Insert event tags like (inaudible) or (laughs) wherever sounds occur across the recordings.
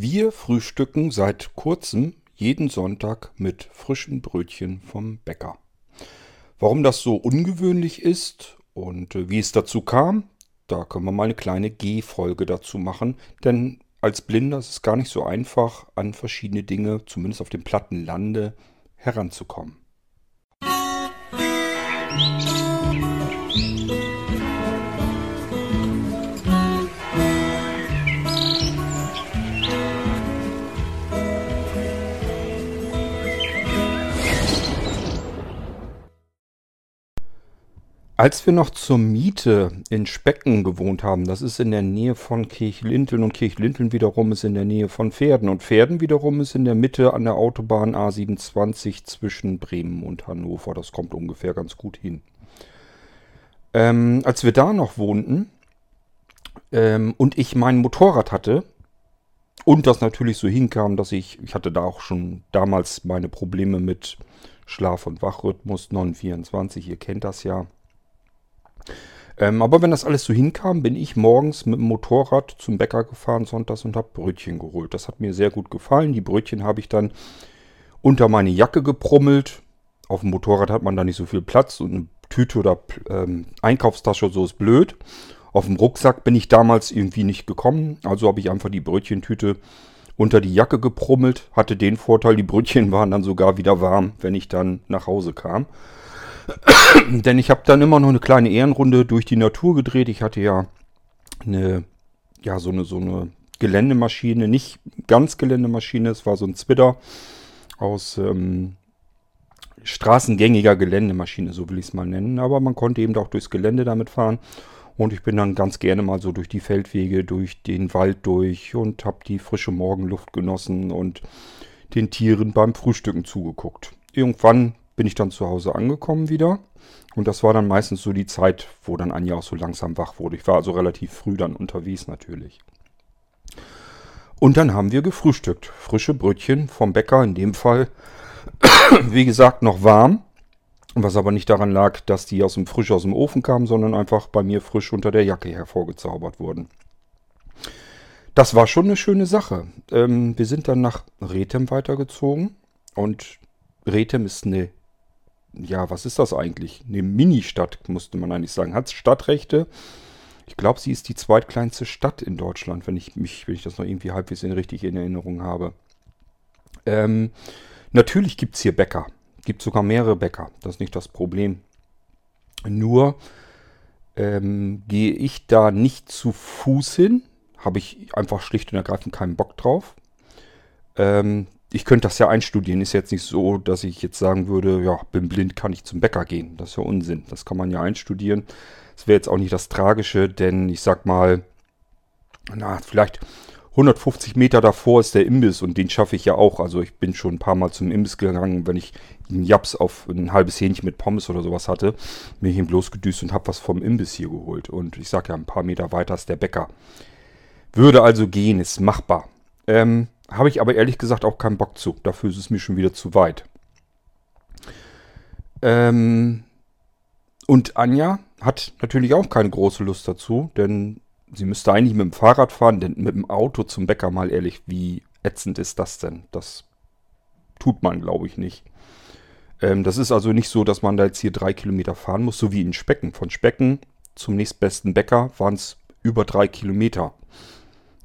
Wir frühstücken seit kurzem jeden Sonntag mit frischen Brötchen vom Bäcker. Warum das so ungewöhnlich ist und äh, wie es dazu kam, da können wir mal eine kleine G-Folge dazu machen, denn als Blinder ist es gar nicht so einfach, an verschiedene Dinge, zumindest auf dem platten Lande, heranzukommen. Musik Als wir noch zur Miete in Specken gewohnt haben, das ist in der Nähe von Kirchlinteln und Kirchlinteln wiederum ist in der Nähe von Pferden und Pferden wiederum ist in der Mitte an der Autobahn A27 zwischen Bremen und Hannover. Das kommt ungefähr ganz gut hin. Ähm, als wir da noch wohnten ähm, und ich mein Motorrad hatte und das natürlich so hinkam, dass ich, ich hatte da auch schon damals meine Probleme mit Schlaf- und Wachrhythmus 924, ihr kennt das ja ähm, aber wenn das alles so hinkam, bin ich morgens mit dem Motorrad zum Bäcker gefahren sonntags und habe Brötchen geholt. Das hat mir sehr gut gefallen. Die Brötchen habe ich dann unter meine Jacke geprummelt. Auf dem Motorrad hat man da nicht so viel Platz und eine Tüte oder ähm, Einkaufstasche so ist blöd. Auf dem Rucksack bin ich damals irgendwie nicht gekommen. Also habe ich einfach die Brötchentüte unter die Jacke geprummelt. Hatte den Vorteil, die Brötchen waren dann sogar wieder warm, wenn ich dann nach Hause kam. (coughs) Denn ich habe dann immer noch eine kleine Ehrenrunde durch die Natur gedreht. Ich hatte ja eine, ja, so eine, so eine Geländemaschine, nicht ganz Geländemaschine, es war so ein Zwitter aus ähm, straßengängiger Geländemaschine, so will ich es mal nennen. Aber man konnte eben auch durchs Gelände damit fahren. Und ich bin dann ganz gerne mal so durch die Feldwege, durch den Wald durch und habe die frische Morgenluft genossen und den Tieren beim Frühstücken zugeguckt. Irgendwann bin ich dann zu Hause angekommen wieder. Und das war dann meistens so die Zeit, wo dann Anja auch so langsam wach wurde. Ich war also relativ früh dann unterwegs natürlich. Und dann haben wir gefrühstückt. Frische Brötchen vom Bäcker, in dem Fall, (coughs) wie gesagt, noch warm. Was aber nicht daran lag, dass die aus dem frisch aus dem Ofen kamen, sondern einfach bei mir frisch unter der Jacke hervorgezaubert wurden. Das war schon eine schöne Sache. Ähm, wir sind dann nach Rethem weitergezogen und Rethem ist eine ja, was ist das eigentlich? Eine Mini-Stadt, musste man eigentlich sagen. Hat Stadtrechte. Ich glaube, sie ist die zweitkleinste Stadt in Deutschland, wenn ich mich, wenn ich das noch irgendwie halbwegs richtig in Erinnerung habe. Ähm, natürlich gibt es hier Bäcker. Gibt sogar mehrere Bäcker. Das ist nicht das Problem. Nur ähm, gehe ich da nicht zu Fuß hin. Habe ich einfach schlicht und ergreifend keinen Bock drauf. Ähm, ich könnte das ja einstudieren. Ist jetzt nicht so, dass ich jetzt sagen würde, ja, bin blind, kann ich zum Bäcker gehen. Das ist ja Unsinn. Das kann man ja einstudieren. Das wäre jetzt auch nicht das Tragische, denn ich sag mal, na, vielleicht 150 Meter davor ist der Imbiss und den schaffe ich ja auch. Also ich bin schon ein paar Mal zum Imbiss gegangen, wenn ich einen Japs auf ein halbes Hähnchen mit Pommes oder sowas hatte, bin ich ihn bloß gedüst und habe was vom Imbiss hier geholt. Und ich sag ja, ein paar Meter weiter ist der Bäcker. Würde also gehen, ist machbar. Ähm, habe ich aber ehrlich gesagt auch keinen Bock zu. Dafür ist es mir schon wieder zu weit. Ähm, und Anja hat natürlich auch keine große Lust dazu, denn sie müsste eigentlich mit dem Fahrrad fahren, denn mit dem Auto zum Bäcker mal ehrlich, wie ätzend ist das denn? Das tut man, glaube ich, nicht. Ähm, das ist also nicht so, dass man da jetzt hier drei Kilometer fahren muss, so wie in Specken. Von Specken zum nächstbesten Bäcker waren es über drei Kilometer.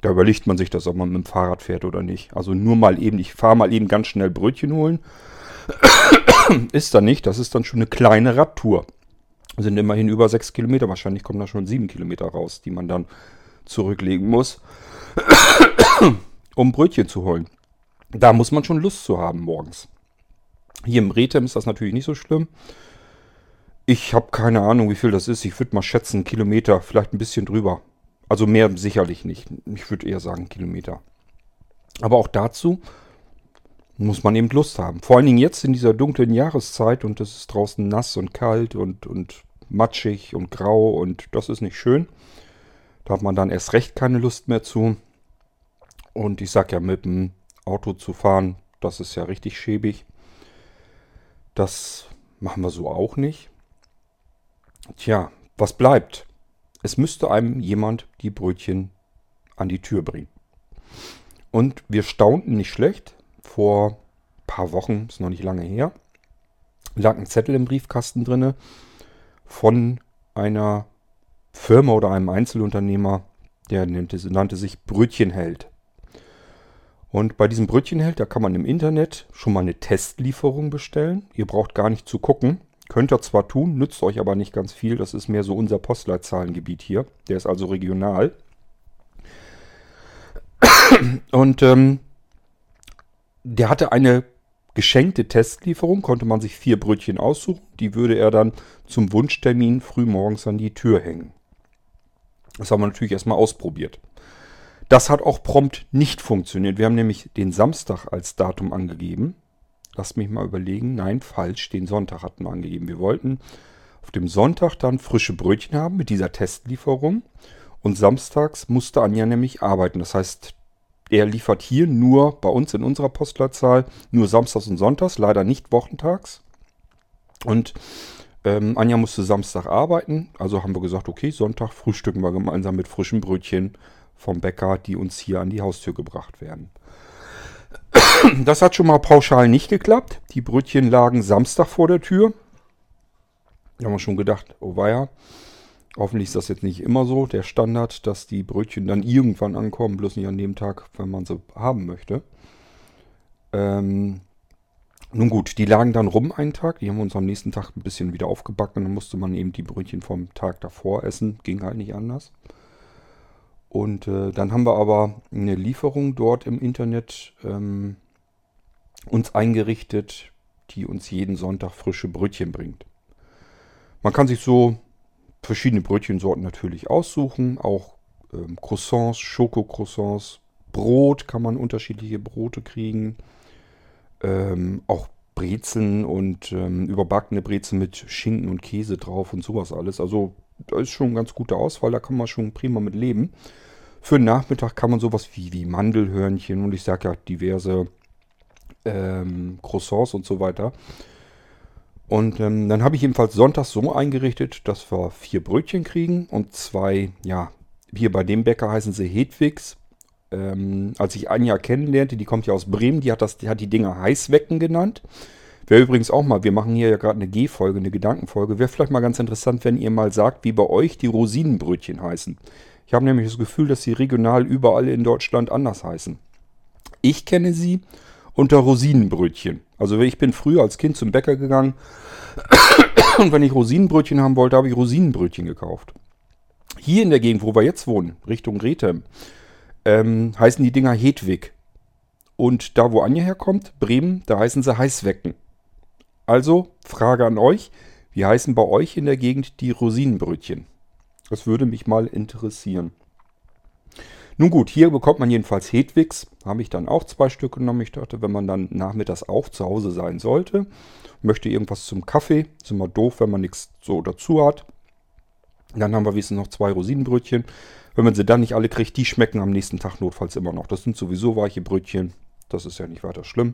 Da überlegt man sich das, ob man mit dem Fahrrad fährt oder nicht. Also nur mal eben, ich fahre mal eben ganz schnell Brötchen holen. (coughs) ist da nicht, das ist dann schon eine kleine Radtour. Sind immerhin über sechs Kilometer, wahrscheinlich kommen da schon sieben Kilometer raus, die man dann zurücklegen muss, (coughs) um Brötchen zu holen. Da muss man schon Lust zu haben morgens. Hier im Rethem ist das natürlich nicht so schlimm. Ich habe keine Ahnung, wie viel das ist. Ich würde mal schätzen, Kilometer, vielleicht ein bisschen drüber. Also mehr sicherlich nicht. Ich würde eher sagen Kilometer. Aber auch dazu muss man eben Lust haben. Vor allen Dingen jetzt in dieser dunklen Jahreszeit und es ist draußen nass und kalt und, und matschig und grau und das ist nicht schön. Da hat man dann erst recht keine Lust mehr zu. Und ich sag ja, mit dem Auto zu fahren, das ist ja richtig schäbig. Das machen wir so auch nicht. Tja, was bleibt? Es müsste einem jemand die Brötchen an die Tür bringen. Und wir staunten nicht schlecht. Vor ein paar Wochen, ist noch nicht lange her, lag ein Zettel im Briefkasten drinne von einer Firma oder einem Einzelunternehmer, der nannte, nannte sich Brötchenheld. Und bei diesem Brötchenheld, da kann man im Internet schon mal eine Testlieferung bestellen. Ihr braucht gar nicht zu gucken. Könnt ihr zwar tun, nützt euch aber nicht ganz viel. Das ist mehr so unser Postleitzahlengebiet hier. Der ist also regional. (coughs) Und ähm, der hatte eine geschenkte Testlieferung, konnte man sich vier Brötchen aussuchen. Die würde er dann zum Wunschtermin frühmorgens an die Tür hängen. Das haben wir natürlich erstmal ausprobiert. Das hat auch prompt nicht funktioniert. Wir haben nämlich den Samstag als Datum angegeben. Lasst mich mal überlegen. Nein, falsch. Den Sonntag hatten wir angegeben. Wir wollten auf dem Sonntag dann frische Brötchen haben mit dieser Testlieferung. Und samstags musste Anja nämlich arbeiten. Das heißt, er liefert hier nur bei uns in unserer Postleitzahl nur samstags und sonntags, leider nicht wochentags. Und ähm, Anja musste Samstag arbeiten, also haben wir gesagt, okay, Sonntag frühstücken wir gemeinsam mit frischen Brötchen vom Bäcker, die uns hier an die Haustür gebracht werden. (clears throat) Das hat schon mal pauschal nicht geklappt. Die Brötchen lagen Samstag vor der Tür. Da haben wir schon gedacht, oh weia, hoffentlich ist das jetzt nicht immer so, der Standard, dass die Brötchen dann irgendwann ankommen, bloß nicht an dem Tag, wenn man sie haben möchte. Ähm, nun gut, die lagen dann rum einen Tag, die haben wir uns am nächsten Tag ein bisschen wieder aufgebacken, dann musste man eben die Brötchen vom Tag davor essen, ging halt nicht anders. Und äh, dann haben wir aber eine Lieferung dort im Internet ähm, uns eingerichtet, die uns jeden Sonntag frische Brötchen bringt. Man kann sich so verschiedene Brötchensorten natürlich aussuchen, auch ähm, Croissants, Schokocroissants, Brot kann man unterschiedliche Brote kriegen, ähm, auch Brezeln und ähm, überbackene Brezeln mit Schinken und Käse drauf und sowas alles. Also da ist schon eine ganz gute Auswahl, da kann man schon prima mit leben. Für den Nachmittag kann man sowas wie, wie Mandelhörnchen und ich sage ja diverse ähm, Croissants und so weiter. Und ähm, dann habe ich jedenfalls sonntags so eingerichtet, dass wir vier Brötchen kriegen und zwei, ja, hier bei dem Bäcker heißen sie Hedwigs. Ähm, als ich Anja kennenlernte, die kommt ja aus Bremen, die hat, das, die hat die Dinger Heißwecken genannt. Wäre übrigens auch mal, wir machen hier ja gerade eine G-Folge, eine Gedankenfolge. Wäre vielleicht mal ganz interessant, wenn ihr mal sagt, wie bei euch die Rosinenbrötchen heißen. Ich habe nämlich das Gefühl, dass sie regional überall in Deutschland anders heißen. Ich kenne sie unter Rosinenbrötchen. Also ich bin früher als Kind zum Bäcker gegangen (coughs) und wenn ich Rosinenbrötchen haben wollte, habe ich Rosinenbrötchen gekauft. Hier in der Gegend, wo wir jetzt wohnen, Richtung Rethem, ähm, heißen die Dinger Hedwig. Und da, wo Anja herkommt, Bremen, da heißen sie Heißwecken. Also, Frage an euch, wie heißen bei euch in der Gegend die Rosinenbrötchen? Das würde mich mal interessieren. Nun gut, hier bekommt man jedenfalls Hedwigs. Habe ich dann auch zwei Stück genommen. Ich dachte, wenn man dann nachmittags auch zu Hause sein sollte, möchte irgendwas zum Kaffee. Ist immer doof, wenn man nichts so dazu hat. Dann haben wir wenigstens noch zwei Rosinenbrötchen. Wenn man sie dann nicht alle kriegt, die schmecken am nächsten Tag notfalls immer noch. Das sind sowieso weiche Brötchen. Das ist ja nicht weiter schlimm.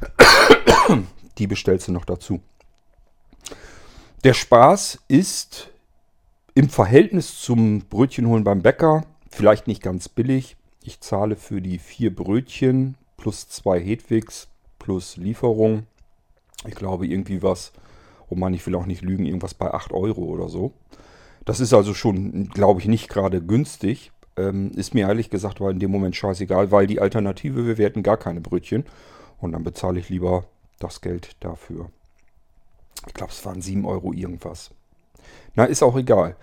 (coughs) Die bestellst du noch dazu. Der Spaß ist im Verhältnis zum Brötchenholen beim Bäcker vielleicht nicht ganz billig. Ich zahle für die vier Brötchen plus zwei Hedwigs plus Lieferung. Ich glaube irgendwie was, oh man, ich will auch nicht lügen, irgendwas bei 8 Euro oder so. Das ist also schon, glaube ich, nicht gerade günstig. Ähm, ist mir ehrlich gesagt weil in dem Moment scheißegal, weil die Alternative, wir hätten gar keine Brötchen. Und dann bezahle ich lieber das Geld dafür. Ich glaube, es waren 7 Euro irgendwas. Na, ist auch egal.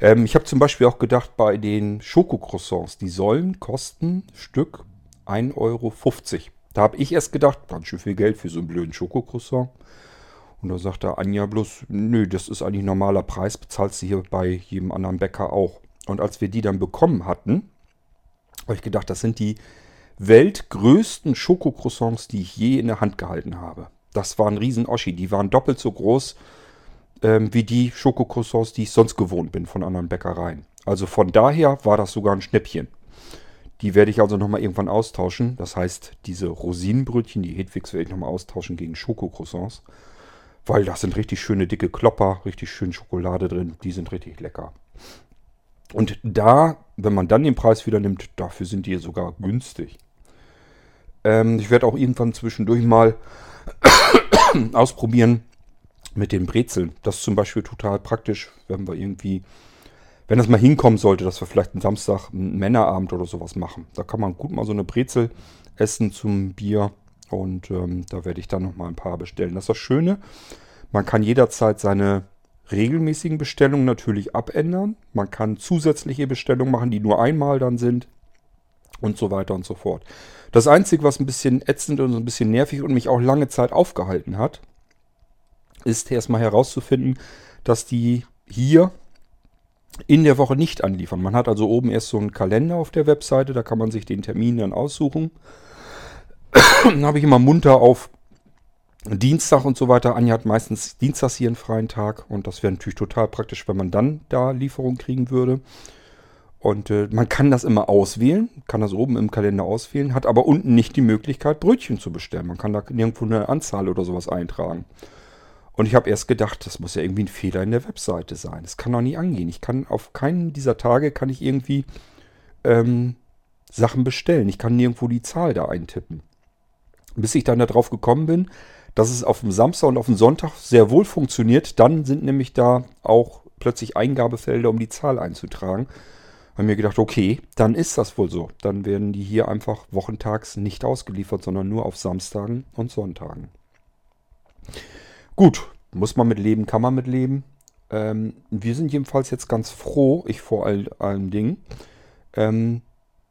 Ähm, ich habe zum Beispiel auch gedacht, bei den Schokocroissants, die sollen kosten Stück 1,50 Euro. Da habe ich erst gedacht, ganz schön viel Geld für so einen blöden Schokocroissant. Und da sagte Anja bloß, nö, das ist eigentlich normaler Preis, bezahlst du hier bei jedem anderen Bäcker auch. Und als wir die dann bekommen hatten, habe ich gedacht, das sind die weltgrößten Schokocroissants, die ich je in der Hand gehalten habe. Das war ein riesen Oschi. Die waren doppelt so groß ähm, wie die Schokocroissants, die ich sonst gewohnt bin von anderen Bäckereien. Also von daher war das sogar ein Schnäppchen. Die werde ich also nochmal irgendwann austauschen. Das heißt, diese Rosinenbrötchen, die Hedwigs, werde ich nochmal austauschen gegen Schokocroissants. Weil das sind richtig schöne dicke Klopper, richtig schön Schokolade drin. Die sind richtig lecker. Und da, wenn man dann den Preis wieder nimmt, dafür sind die sogar günstig. Ähm, ich werde auch irgendwann zwischendurch mal (coughs) ausprobieren mit den Brezeln. Das ist zum Beispiel total praktisch, wenn wir irgendwie, wenn das mal hinkommen sollte, dass wir vielleicht einen Samstag einen Männerabend oder sowas machen. Da kann man gut mal so eine Brezel essen zum Bier und ähm, da werde ich dann noch mal ein paar bestellen. Das ist das Schöne, man kann jederzeit seine regelmäßigen Bestellungen natürlich abändern. Man kann zusätzliche Bestellungen machen, die nur einmal dann sind und so weiter und so fort. Das Einzige, was ein bisschen ätzend und ein bisschen nervig und mich auch lange Zeit aufgehalten hat, ist erstmal herauszufinden, dass die hier in der Woche nicht anliefern. Man hat also oben erst so einen Kalender auf der Webseite, da kann man sich den Termin dann aussuchen. (clears throat) dann habe ich immer munter auf Dienstag und so weiter. Anja hat meistens Dienstags hier einen freien Tag und das wäre natürlich total praktisch, wenn man dann da Lieferung kriegen würde. Und äh, man kann das immer auswählen, kann das oben im Kalender auswählen, hat aber unten nicht die Möglichkeit, Brötchen zu bestellen. Man kann da nirgendwo eine Anzahl oder sowas eintragen. Und ich habe erst gedacht, das muss ja irgendwie ein Fehler in der Webseite sein. Das kann doch nie angehen. Ich kann auf keinen dieser Tage kann ich irgendwie ähm, Sachen bestellen. Ich kann nirgendwo die Zahl da eintippen. Bis ich dann darauf gekommen bin, dass es auf dem Samstag und auf dem Sonntag sehr wohl funktioniert. Dann sind nämlich da auch plötzlich Eingabefelder, um die Zahl einzutragen. Haben mir gedacht, okay, dann ist das wohl so. Dann werden die hier einfach wochentags nicht ausgeliefert, sondern nur auf Samstagen und Sonntagen. Gut, muss man mit leben, kann man mit leben. Ähm, wir sind jedenfalls jetzt ganz froh, ich vor all, allen Dingen, ähm,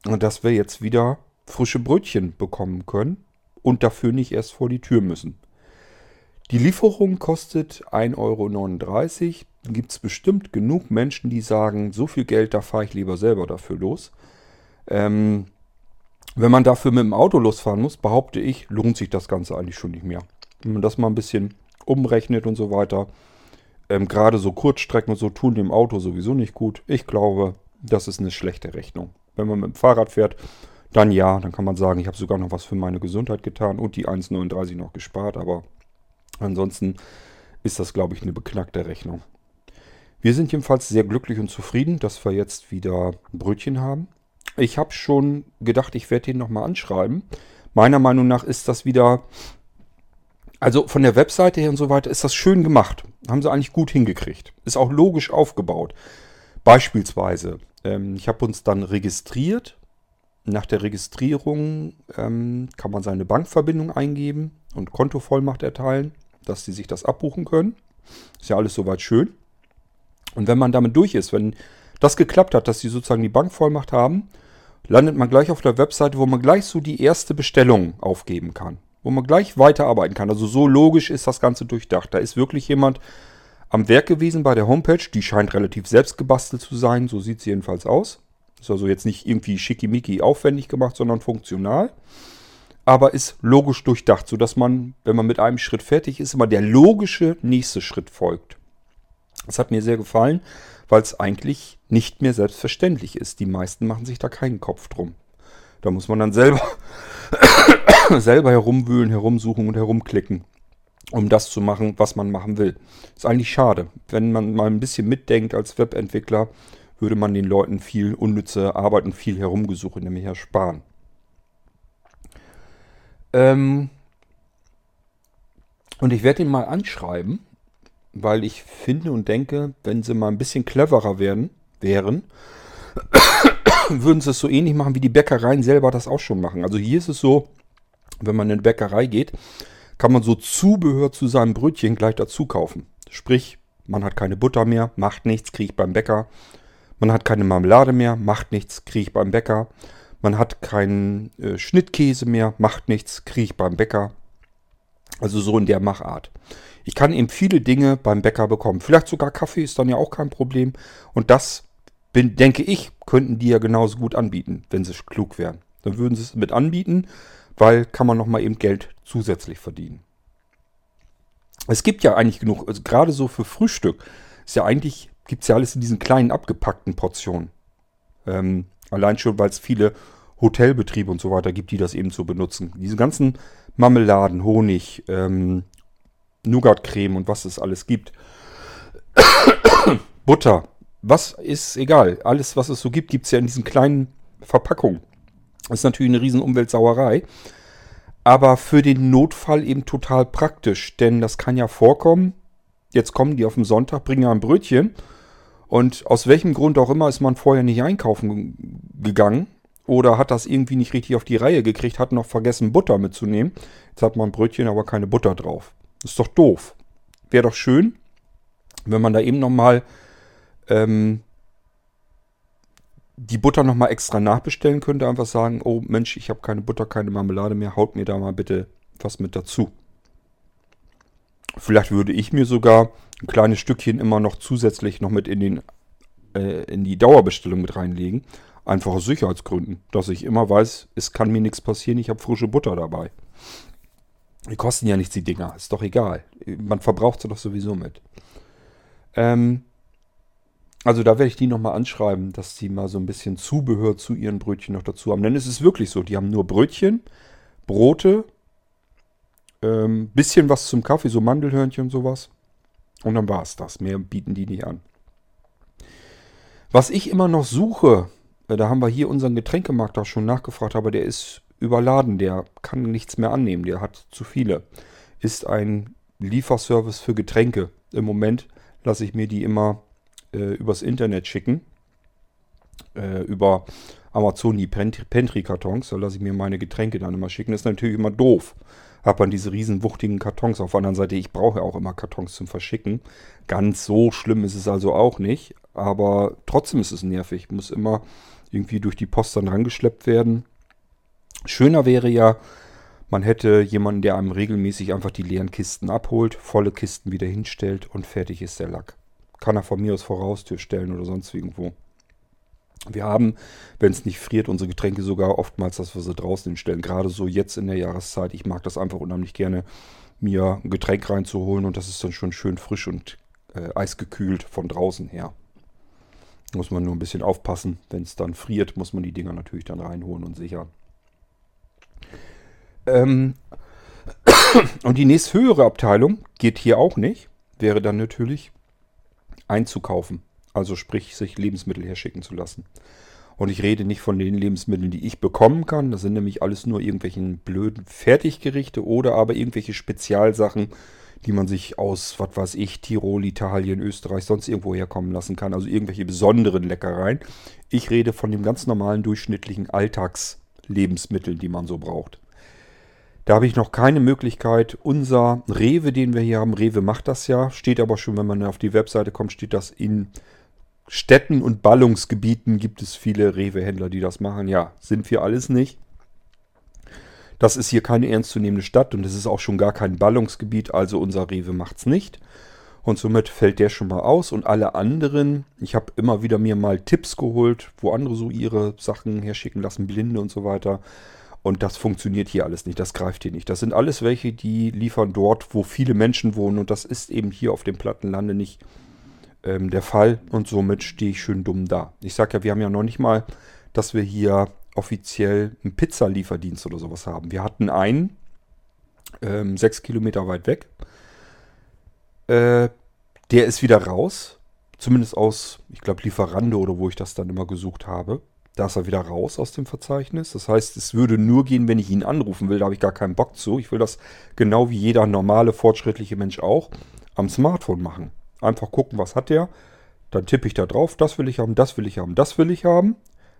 dass wir jetzt wieder frische Brötchen bekommen können und dafür nicht erst vor die Tür müssen. Die Lieferung kostet 1,39 Euro. Gibt es bestimmt genug Menschen, die sagen, so viel Geld, da fahre ich lieber selber dafür los. Ähm, wenn man dafür mit dem Auto losfahren muss, behaupte ich, lohnt sich das Ganze eigentlich schon nicht mehr. Wenn man das mal ein bisschen umrechnet und so weiter. Ähm, Gerade so Kurzstrecken und so tun dem Auto sowieso nicht gut. Ich glaube, das ist eine schlechte Rechnung. Wenn man mit dem Fahrrad fährt, dann ja, dann kann man sagen, ich habe sogar noch was für meine Gesundheit getan und die 1,39 noch gespart, aber ansonsten ist das, glaube ich, eine beknackte Rechnung. Wir sind jedenfalls sehr glücklich und zufrieden, dass wir jetzt wieder Brötchen haben. Ich habe schon gedacht, ich werde den nochmal anschreiben. Meiner Meinung nach ist das wieder also von der Webseite her und so weiter ist das schön gemacht. Haben sie eigentlich gut hingekriegt. Ist auch logisch aufgebaut. Beispielsweise, ähm, ich habe uns dann registriert. Nach der Registrierung ähm, kann man seine Bankverbindung eingeben und Kontovollmacht erteilen, dass sie sich das abbuchen können. Ist ja alles soweit schön. Und wenn man damit durch ist, wenn das geklappt hat, dass sie sozusagen die Bankvollmacht haben, landet man gleich auf der Webseite, wo man gleich so die erste Bestellung aufgeben kann wo man gleich weiterarbeiten kann. Also so logisch ist das Ganze durchdacht. Da ist wirklich jemand am Werk gewesen bei der Homepage. Die scheint relativ selbst gebastelt zu sein. So sieht sie jedenfalls aus. Ist also jetzt nicht irgendwie schickimicki aufwendig gemacht, sondern funktional. Aber ist logisch durchdacht, sodass man, wenn man mit einem Schritt fertig ist, immer der logische nächste Schritt folgt. Das hat mir sehr gefallen, weil es eigentlich nicht mehr selbstverständlich ist. Die meisten machen sich da keinen Kopf drum. Da muss man dann selber (coughs) selber herumwühlen, herumsuchen und herumklicken, um das zu machen, was man machen will. Ist eigentlich schade. Wenn man mal ein bisschen mitdenkt als Webentwickler, würde man den Leuten viel unnütze Arbeit und viel Herumgesuche nämlich ersparen. Ähm und ich werde ihn mal anschreiben, weil ich finde und denke, wenn sie mal ein bisschen cleverer werden, wären, (coughs) würden sie es so ähnlich machen, wie die Bäckereien selber das auch schon machen. Also hier ist es so, wenn man in eine Bäckerei geht, kann man so Zubehör zu seinem Brötchen gleich dazu kaufen. Sprich, man hat keine Butter mehr, macht nichts, kriege ich beim Bäcker. Man hat keine Marmelade mehr, macht nichts, kriege ich beim Bäcker. Man hat keinen äh, Schnittkäse mehr, macht nichts, kriege ich beim Bäcker. Also so in der Machart. Ich kann eben viele Dinge beim Bäcker bekommen. Vielleicht sogar Kaffee ist dann ja auch kein Problem. Und das, bin, denke ich, könnten die ja genauso gut anbieten, wenn sie klug wären. Dann würden sie es mit anbieten weil kann man nochmal eben Geld zusätzlich verdienen. Es gibt ja eigentlich genug, also gerade so für Frühstück, ist ja eigentlich, gibt es ja alles in diesen kleinen abgepackten Portionen. Ähm, allein schon, weil es viele Hotelbetriebe und so weiter gibt, die das eben so benutzen. Diese ganzen Marmeladen, Honig, ähm, Nougatcreme und was es alles gibt. (coughs) Butter, was ist egal. Alles, was es so gibt, gibt es ja in diesen kleinen Verpackungen. Ist natürlich eine riesen Umweltsauerei. aber für den Notfall eben total praktisch, denn das kann ja vorkommen. Jetzt kommen die auf dem Sonntag, bringen ein Brötchen und aus welchem Grund auch immer ist man vorher nicht einkaufen gegangen oder hat das irgendwie nicht richtig auf die Reihe gekriegt, hat noch vergessen Butter mitzunehmen. Jetzt hat man Brötchen, aber keine Butter drauf. Ist doch doof. Wäre doch schön, wenn man da eben nochmal ähm, die Butter nochmal extra nachbestellen könnte. Einfach sagen, oh Mensch, ich habe keine Butter, keine Marmelade mehr, haut mir da mal bitte was mit dazu. Vielleicht würde ich mir sogar ein kleines Stückchen immer noch zusätzlich noch mit in, den, äh, in die Dauerbestellung mit reinlegen. Einfach aus Sicherheitsgründen, dass ich immer weiß, es kann mir nichts passieren, ich habe frische Butter dabei. Die kosten ja nichts, die Dinger, ist doch egal. Man verbraucht sie doch sowieso mit. Ähm, also da werde ich die nochmal anschreiben, dass sie mal so ein bisschen Zubehör zu ihren Brötchen noch dazu haben. Denn es ist wirklich so, die haben nur Brötchen, Brote, ähm, bisschen was zum Kaffee, so Mandelhörnchen und sowas. Und dann war es das. Mehr bieten die nicht an. Was ich immer noch suche, äh, da haben wir hier unseren Getränkemarkt auch schon nachgefragt, aber der ist überladen, der kann nichts mehr annehmen, der hat zu viele. Ist ein Lieferservice für Getränke. Im Moment lasse ich mir die immer äh, übers Internet schicken. Äh, über die Pantry-Kartons. Da lasse ich mir meine Getränke dann immer schicken. Das ist natürlich immer doof. Hat man diese riesen wuchtigen Kartons. Auf der anderen Seite, ich brauche ja auch immer Kartons zum Verschicken. Ganz so schlimm ist es also auch nicht. Aber trotzdem ist es nervig. Muss immer irgendwie durch die Post dann rangeschleppt werden. Schöner wäre ja, man hätte jemanden, der einem regelmäßig einfach die leeren Kisten abholt, volle Kisten wieder hinstellt und fertig ist der Lack. Kann er von mir aus vor Haustür stellen oder sonst irgendwo. Wir haben, wenn es nicht friert, unsere Getränke sogar oftmals, dass wir sie draußen hinstellen. Gerade so jetzt in der Jahreszeit. Ich mag das einfach unheimlich gerne, mir ein Getränk reinzuholen und das ist dann schon schön frisch und äh, eisgekühlt von draußen her. Muss man nur ein bisschen aufpassen. Wenn es dann friert, muss man die Dinger natürlich dann reinholen und sichern. Ähm (coughs) und die nächsthöhere Abteilung geht hier auch nicht. Wäre dann natürlich einzukaufen. Also sprich, sich Lebensmittel herschicken zu lassen. Und ich rede nicht von den Lebensmitteln, die ich bekommen kann. Das sind nämlich alles nur irgendwelchen blöden Fertiggerichte oder aber irgendwelche Spezialsachen, die man sich aus, was weiß ich, Tirol, Italien, Österreich, sonst irgendwo herkommen lassen kann. Also irgendwelche besonderen Leckereien. Ich rede von dem ganz normalen, durchschnittlichen Alltagslebensmitteln, die man so braucht. Da habe ich noch keine Möglichkeit. Unser Rewe, den wir hier haben, Rewe macht das ja, steht aber schon, wenn man auf die Webseite kommt, steht das in Städten und Ballungsgebieten gibt es viele Rewe-Händler, die das machen. Ja, sind wir alles nicht. Das ist hier keine ernstzunehmende Stadt und es ist auch schon gar kein Ballungsgebiet, also unser Rewe macht es nicht. Und somit fällt der schon mal aus. Und alle anderen, ich habe immer wieder mir mal Tipps geholt, wo andere so ihre Sachen herschicken lassen, Blinde und so weiter. Und das funktioniert hier alles nicht, das greift hier nicht. Das sind alles welche, die liefern dort, wo viele Menschen wohnen. Und das ist eben hier auf dem Plattenlande nicht ähm, der Fall und somit stehe ich schön dumm da. Ich sage ja, wir haben ja noch nicht mal, dass wir hier offiziell einen Pizzalieferdienst oder sowas haben. Wir hatten einen, ähm, sechs Kilometer weit weg. Äh, der ist wieder raus. Zumindest aus, ich glaube, Lieferando oder wo ich das dann immer gesucht habe. Da ist er wieder raus aus dem Verzeichnis. Das heißt, es würde nur gehen, wenn ich ihn anrufen will. Da habe ich gar keinen Bock zu. Ich will das genau wie jeder normale, fortschrittliche Mensch auch am Smartphone machen. Einfach gucken, was hat der. Dann tippe ich da drauf, das will ich haben, das will ich haben, das will ich haben.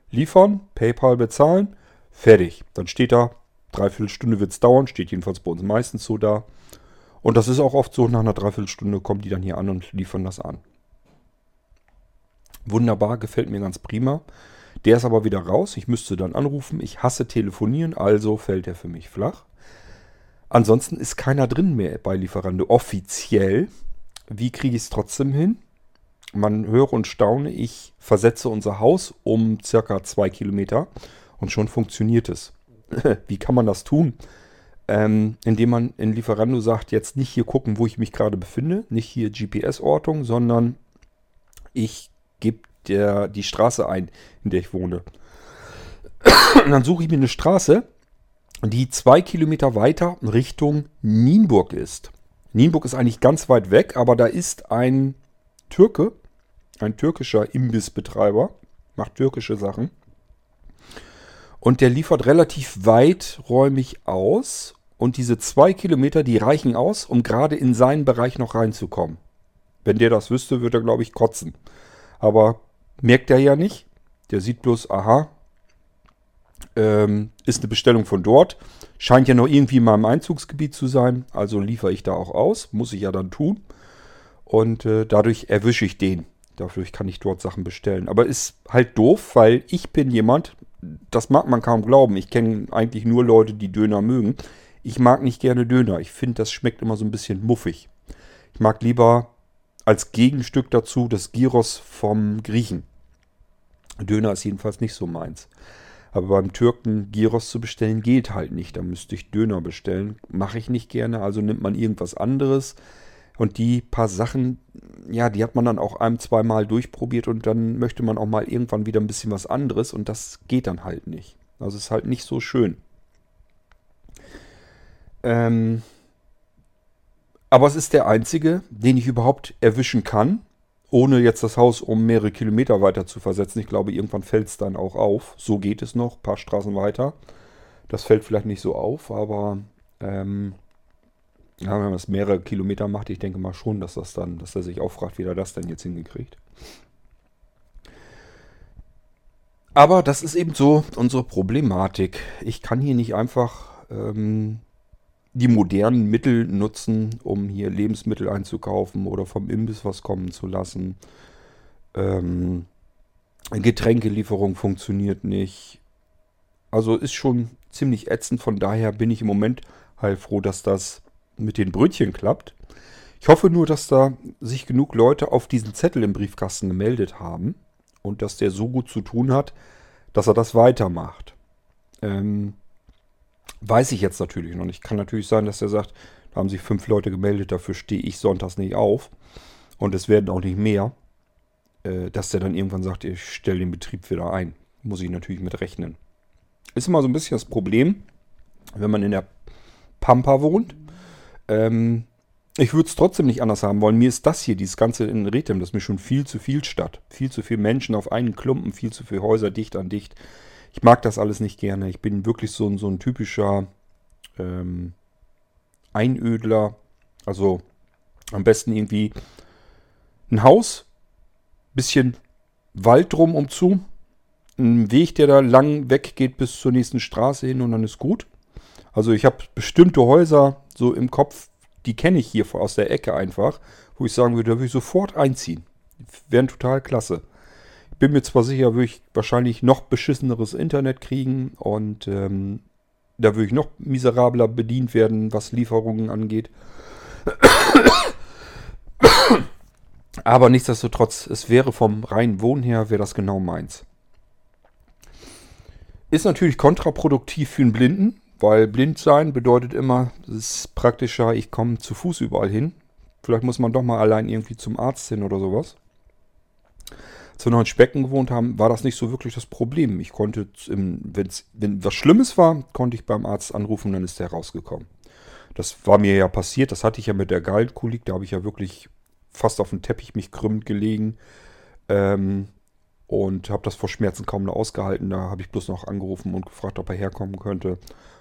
Liefern, PayPal bezahlen, fertig. Dann steht da, dreiviertel Stunde wird es dauern, steht jedenfalls bei uns meistens so da. Und das ist auch oft so, nach einer Dreiviertelstunde kommen die dann hier an und liefern das an. Wunderbar, gefällt mir ganz prima. Der ist aber wieder raus. Ich müsste dann anrufen. Ich hasse telefonieren, also fällt er für mich flach. Ansonsten ist keiner drin mehr bei Lieferando offiziell. Wie kriege ich es trotzdem hin? Man höre und staune, ich versetze unser Haus um circa zwei Kilometer und schon funktioniert es. (laughs) Wie kann man das tun? Ähm, indem man in Lieferando sagt, jetzt nicht hier gucken, wo ich mich gerade befinde, nicht hier GPS-Ortung, sondern ich gebe die Straße ein, in der ich wohne. Und dann suche ich mir eine Straße, die zwei Kilometer weiter Richtung Nienburg ist. Nienburg ist eigentlich ganz weit weg, aber da ist ein Türke, ein türkischer Imbissbetreiber, macht türkische Sachen. Und der liefert relativ weiträumig aus. Und diese zwei Kilometer, die reichen aus, um gerade in seinen Bereich noch reinzukommen. Wenn der das wüsste, würde er, glaube ich, kotzen. Aber merkt er ja nicht. Der sieht bloß, aha, ähm, ist eine Bestellung von dort. Scheint ja noch irgendwie in meinem Einzugsgebiet zu sein. Also liefere ich da auch aus. Muss ich ja dann tun. Und äh, dadurch erwische ich den. Dadurch kann ich dort Sachen bestellen. Aber ist halt doof, weil ich bin jemand, das mag man kaum glauben. Ich kenne eigentlich nur Leute, die Döner mögen. Ich mag nicht gerne Döner. Ich finde, das schmeckt immer so ein bisschen muffig. Ich mag lieber als Gegenstück dazu das Gyros vom Griechen. Döner ist jedenfalls nicht so meins. Aber beim Türken Gyros zu bestellen geht halt nicht. Da müsste ich Döner bestellen. Mache ich nicht gerne. Also nimmt man irgendwas anderes. Und die paar Sachen, ja, die hat man dann auch ein, zweimal durchprobiert und dann möchte man auch mal irgendwann wieder ein bisschen was anderes und das geht dann halt nicht. Also ist halt nicht so schön. Ähm, aber es ist der einzige, den ich überhaupt erwischen kann, ohne jetzt das Haus um mehrere Kilometer weiter zu versetzen. Ich glaube, irgendwann fällt es dann auch auf. So geht es noch, ein paar Straßen weiter. Das fällt vielleicht nicht so auf, aber ähm, ja, wenn man es mehrere Kilometer macht, ich denke mal schon, dass das dann, dass er sich auch fragt, wie er das denn jetzt hingekriegt. Aber das ist eben so unsere Problematik. Ich kann hier nicht einfach ähm, die modernen Mittel nutzen, um hier Lebensmittel einzukaufen oder vom Imbiss was kommen zu lassen. Ähm, Getränkelieferung funktioniert nicht. Also ist schon ziemlich ätzend. Von daher bin ich im Moment heilfroh, dass das mit den Brötchen klappt. Ich hoffe nur, dass da sich genug Leute auf diesen Zettel im Briefkasten gemeldet haben und dass der so gut zu tun hat, dass er das weitermacht. Ähm, Weiß ich jetzt natürlich noch nicht. Kann natürlich sein, dass er sagt, da haben sich fünf Leute gemeldet, dafür stehe ich sonntags nicht auf. Und es werden auch nicht mehr. Äh, dass der dann irgendwann sagt, ich stelle den Betrieb wieder ein. Muss ich natürlich mit rechnen. Ist immer so ein bisschen das Problem, wenn man in der Pampa wohnt. Ähm, ich würde es trotzdem nicht anders haben wollen. Mir ist das hier, dieses ganze in Rethem, das ist mir schon viel zu viel Stadt. Viel zu viele Menschen auf einen Klumpen, viel zu viele Häuser dicht an dicht. Ich mag das alles nicht gerne. Ich bin wirklich so, ein, so ein typischer ähm, Einödler. Also am besten irgendwie ein Haus, bisschen Wald drum um zu, ein Weg, der da lang weg geht bis zur nächsten Straße hin und dann ist gut. Also ich habe bestimmte Häuser so im Kopf, die kenne ich hier aus der Ecke einfach, wo ich sagen würde, da würde ich sofort einziehen. Wären total klasse bin mir zwar sicher, würde ich wahrscheinlich noch beschisseneres Internet kriegen und ähm, da würde ich noch miserabler bedient werden, was Lieferungen angeht. Aber nichtsdestotrotz, es wäre vom reinen Wohnen her, wäre das genau meins. Ist natürlich kontraproduktiv für einen Blinden, weil blind sein bedeutet immer, es ist praktischer, ich komme zu Fuß überall hin. Vielleicht muss man doch mal allein irgendwie zum Arzt hin oder sowas als wir noch in Specken gewohnt haben, war das nicht so wirklich das Problem. Ich konnte, wenn's, wenn was Schlimmes war, konnte ich beim Arzt anrufen dann ist der rausgekommen. Das war mir ja passiert, das hatte ich ja mit der Gallenkolik, da habe ich ja wirklich fast auf dem Teppich mich krümmend gelegen ähm, und habe das vor Schmerzen kaum noch ausgehalten. Da habe ich bloß noch angerufen und gefragt, ob er herkommen könnte.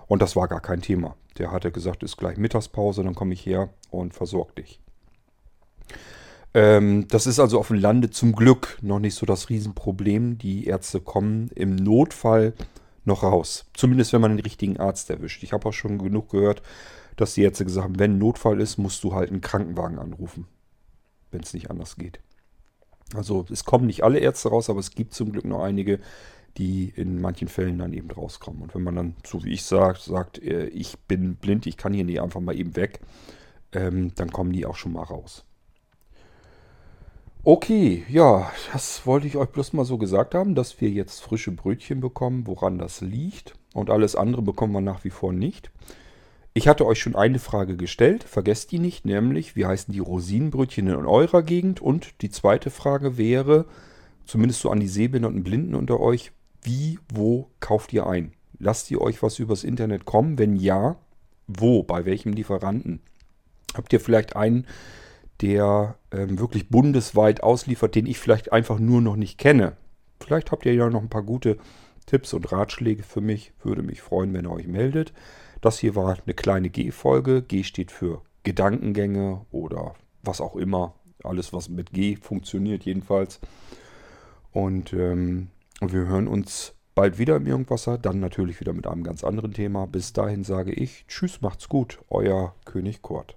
Und das war gar kein Thema. Der hatte gesagt, ist gleich Mittagspause, dann komme ich her und versorge dich. Ähm, das ist also auf dem Lande zum Glück noch nicht so das Riesenproblem. Die Ärzte kommen im Notfall noch raus. Zumindest wenn man den richtigen Arzt erwischt. Ich habe auch schon genug gehört, dass die Ärzte gesagt haben, wenn Notfall ist, musst du halt einen Krankenwagen anrufen. Wenn es nicht anders geht. Also es kommen nicht alle Ärzte raus, aber es gibt zum Glück noch einige, die in manchen Fällen dann eben rauskommen. Und wenn man dann, so wie ich sage, sagt, äh, ich bin blind, ich kann hier nicht einfach mal eben weg, ähm, dann kommen die auch schon mal raus. Okay, ja, das wollte ich euch bloß mal so gesagt haben, dass wir jetzt frische Brötchen bekommen, woran das liegt. Und alles andere bekommen wir nach wie vor nicht. Ich hatte euch schon eine Frage gestellt, vergesst die nicht, nämlich, wie heißen die Rosinenbrötchen in eurer Gegend? Und die zweite Frage wäre, zumindest so an die Sehbehinderten Blinden unter euch, wie, wo kauft ihr ein? Lasst ihr euch was übers Internet kommen? Wenn ja, wo? Bei welchem Lieferanten? Habt ihr vielleicht einen, der ähm, wirklich bundesweit ausliefert, den ich vielleicht einfach nur noch nicht kenne. Vielleicht habt ihr ja noch ein paar gute Tipps und Ratschläge für mich. Würde mich freuen, wenn ihr euch meldet. Das hier war eine kleine G-Folge. G steht für Gedankengänge oder was auch immer. Alles, was mit G funktioniert, jedenfalls. Und ähm, wir hören uns bald wieder im Irgendwasser. Dann natürlich wieder mit einem ganz anderen Thema. Bis dahin sage ich Tschüss, macht's gut. Euer König Kurt.